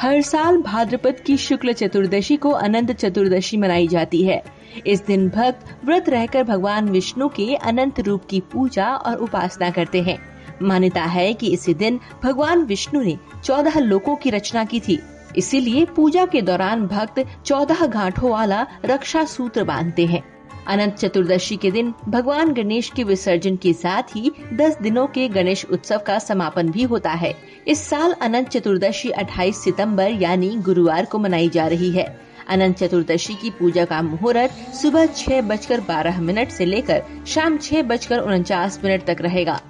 हर साल भाद्रपद की शुक्ल चतुर्दशी को अनंत चतुर्दशी मनाई जाती है। इस दिन भक्त व्रत रहकर भगवान विष्णु के अनंत रूप की पूजा और उपासना करते हैं। मान्यता है कि इसी दिन भगवान विष्णु ने चौदह लोकों की रचना की थी। इसीलिए पूजा के दौरान भक्त चौदह घाटों वाला रक्षा सूत्र बांधते हैं। अनंत चतुर्दशी के दिन भगवान गणेश के विसर्जन के साथ ही 10 दिनों के गणेश उत्सव का समापन भी होता है। इस साल अनंत चतुर्दशी 28 सितंबर यानी गुरुवार को मनाई जा रही है। अनंत चतुर्दशी की पूजा का मुहूर्त सुबह छह बजकर बारह मिनट से लेकर शाम छह बजकर उनचास मिनट तक रहेगा।